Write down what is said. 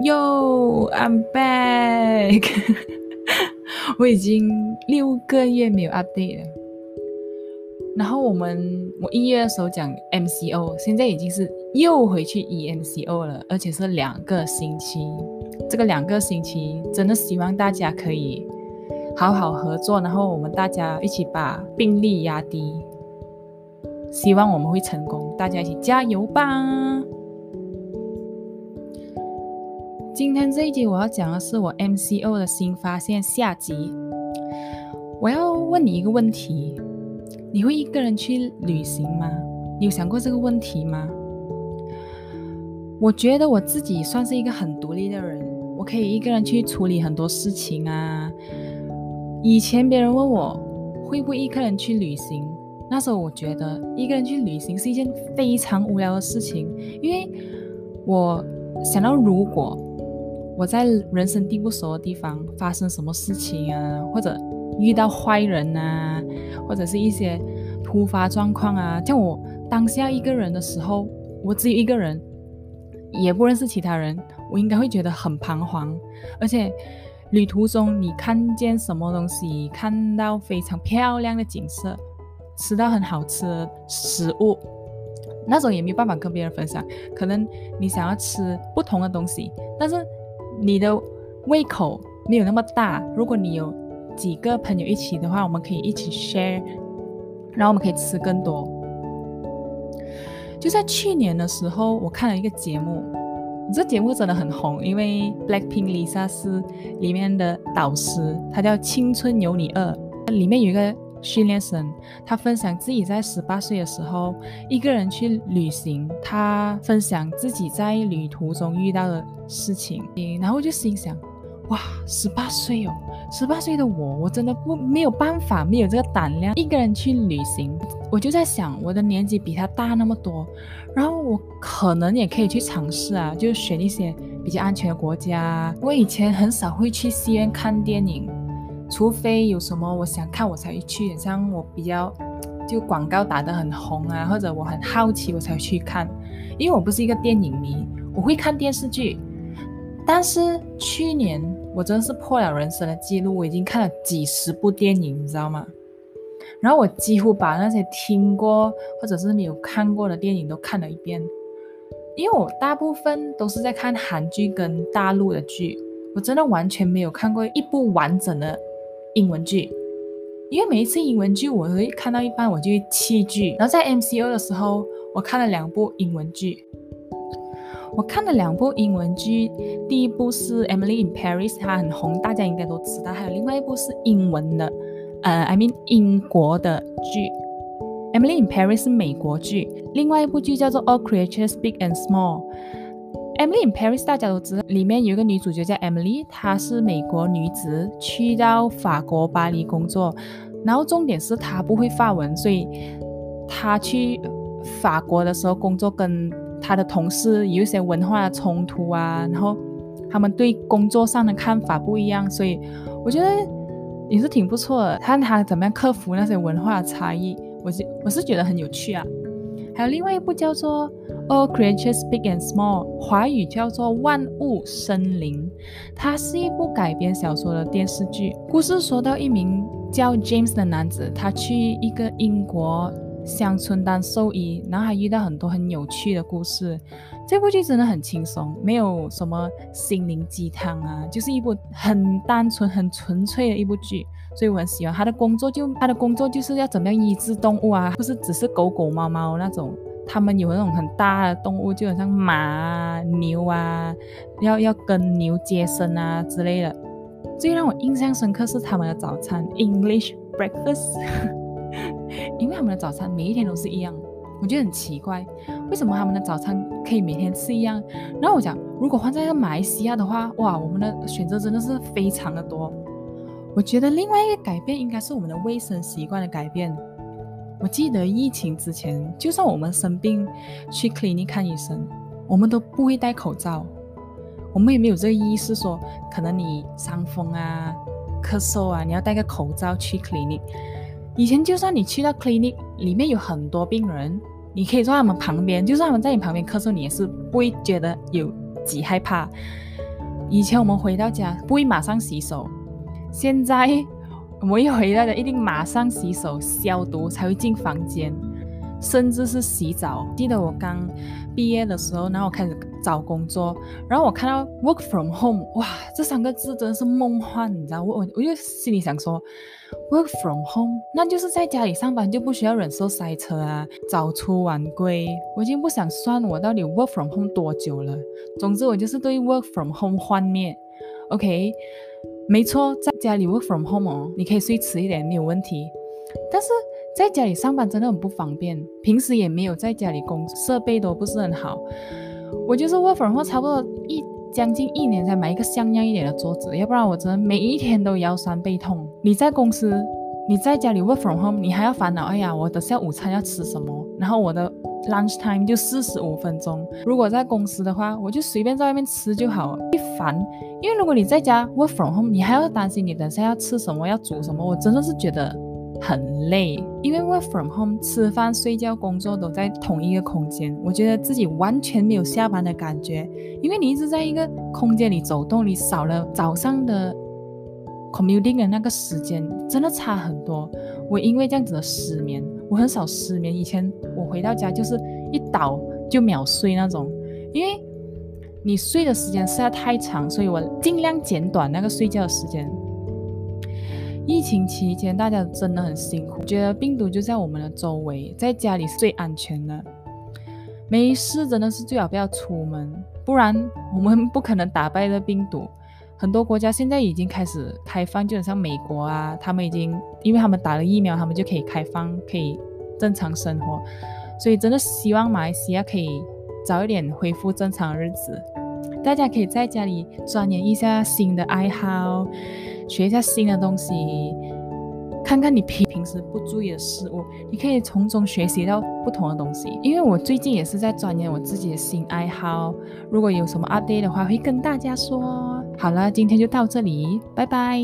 Yo, I'm back。我已经六个月没有 update 了。然后我们我一月的时候讲 MCO，现在已经是又回去 EMCO 了，而且是两个星期。这个两个星期真的希望大家可以好好合作，然后我们大家一起把病例压低。希望我们会成功，大家一起加油吧！今天这一集我要讲的是我 MCO 的新发现下集。我要问你一个问题：你会一个人去旅行吗？你有想过这个问题吗？我觉得我自己算是一个很独立的人，我可以一个人去处理很多事情啊。以前别人问我会不会一个人去旅行？那时候我觉得一个人去旅行是一件非常无聊的事情，因为我想到如果我在人生地不熟的地方发生什么事情啊，或者遇到坏人啊，或者是一些突发状况啊，像我当下一个人的时候，我只有一个人，也不认识其他人，我应该会觉得很彷徨，而且旅途中你看见什么东西，看到非常漂亮的景色。吃到很好吃的食物，那种也没有办法跟别人分享。可能你想要吃不同的东西，但是你的胃口没有那么大。如果你有几个朋友一起的话，我们可以一起 share，然后我们可以吃更多。就在去年的时候，我看了一个节目，这节目真的很红，因为 Blackpink Lisa 是里面的导师，她叫《青春有你二》，里面有一个。训练生，他分享自己在十八岁的时候一个人去旅行，他分享自己在旅途中遇到的事情，然后就心想：哇，十八岁哦，十八岁的我，我真的不没有办法，没有这个胆量一个人去旅行。我就在想，我的年纪比他大那么多，然后我可能也可以去尝试啊，就选一些比较安全的国家。我以前很少会去戏院看电影。除非有什么我想看，我才会去。像我比较就广告打得很红啊，或者我很好奇，我才去看。因为我不是一个电影迷，我会看电视剧。但是去年我真的是破了人生的记录，我已经看了几十部电影，你知道吗？然后我几乎把那些听过或者是没有看过的电影都看了一遍。因为我大部分都是在看韩剧跟大陆的剧，我真的完全没有看过一部完整的。英文剧，因为每一次英文剧我会看到一半，我就会弃剧。然后在 MCO 的时候，我看了两部英文剧。我看了两部英文剧，第一部是《Emily in Paris》，它很红，大家应该都知道。还有另外一部是英文的，呃，I mean 英国的剧，《Emily in Paris》是美国剧。另外一部剧叫做《All Creatures Big and Small》。Emily in Paris，大家都知道，里面有一个女主角叫 Emily，她是美国女子，去到法国巴黎工作。然后重点是她不会法文，所以她去法国的时候工作，跟她的同事有一些文化的冲突啊。然后他们对工作上的看法不一样，所以我觉得也是挺不错的。看她怎么样克服那些文化差异，我是我是觉得很有趣啊。还有另外一部叫做。All creatures big and small，华语叫做万物生灵。它是一部改编小说的电视剧。故事说到一名叫 James 的男子，他去一个英国乡村当兽医，然后还遇到很多很有趣的故事。这部剧真的很轻松，没有什么心灵鸡汤啊，就是一部很单纯、很纯粹的一部剧。所以我很喜欢他的工作，就他的工作就是要怎么样医治动物啊，不是只是狗狗、猫猫那种。他们有那种很大的动物，就好像马啊、牛啊，要要跟牛接生啊之类的。最让我印象深刻是他们的早餐 English breakfast，因为他们的早餐每一天都是一样，我觉得很奇怪，为什么他们的早餐可以每天吃一样？然后我讲，如果换在马来西亚的话，哇，我们的选择真的是非常的多。我觉得另外一个改变应该是我们的卫生习惯的改变。我记得疫情之前，就算我们生病去 clinic 看医生，我们都不会戴口罩。我们也没有这个意识说，可能你伤风啊、咳嗽啊，你要戴个口罩去 clinic。以前就算你去到 clinic 里面有很多病人，你可以坐在他们旁边，就算他们在你旁边咳嗽，你也是不会觉得有几害怕。以前我们回到家不会马上洗手，现在我一回来的一定马上洗手消毒才会进房间。甚至是洗澡。记得我刚毕业的时候，然后我开始找工作，然后我看到 work from home，哇，这三个字真的是梦幻，你知道？我我我就心里想说，work from home，那就是在家里上班就不需要忍受塞车啊，早出晚归。我已经不想算我到底 work from home 多久了。总之，我就是对 work from home 幻灭。OK，没错，在家里 work from home 哦，你可以睡迟一点没有问题，但是。在家里上班真的很不方便，平时也没有在家里工，设备都不是很好。我就是 work from home，差不多一将近一年才买一个像样一点的桌子，要不然我真的每一天都腰酸背痛。你在公司，你在家里 work from home，你还要烦恼，哎呀，我等下午餐要吃什么？然后我的 lunch time 就四十五分钟。如果在公司的话，我就随便在外面吃就好了，一烦。因为如果你在家 work from home，你还要担心你等下要吃什么，要煮什么，我真的是觉得。很累，因为 work from home，吃饭、睡觉、工作都在同一个空间，我觉得自己完全没有下班的感觉。因为你一直在一个空间里走动，你少了早上的 commuting 的那个时间，真的差很多。我因为这样子的失眠，我很少失眠。以前我回到家就是一倒就秒睡那种，因为你睡的时间实在太长，所以我尽量减短那个睡觉的时间。疫情期间，大家真的很辛苦。觉得病毒就在我们的周围，在家里是最安全的。没事，真的是最好不要出门，不然我们不可能打败这病毒。很多国家现在已经开始开放，就像美国啊，他们已经因为他们打了疫苗，他们就可以开放，可以正常生活。所以真的希望马来西亚可以早一点恢复正常日子。大家可以在家里钻研一下新的爱好。学一下新的东西，看看你平平时不注意的事物，你可以从中学习到不同的东西。因为我最近也是在钻研我自己的新爱好，如果有什么 update 的话，会跟大家说。好了，今天就到这里，拜拜。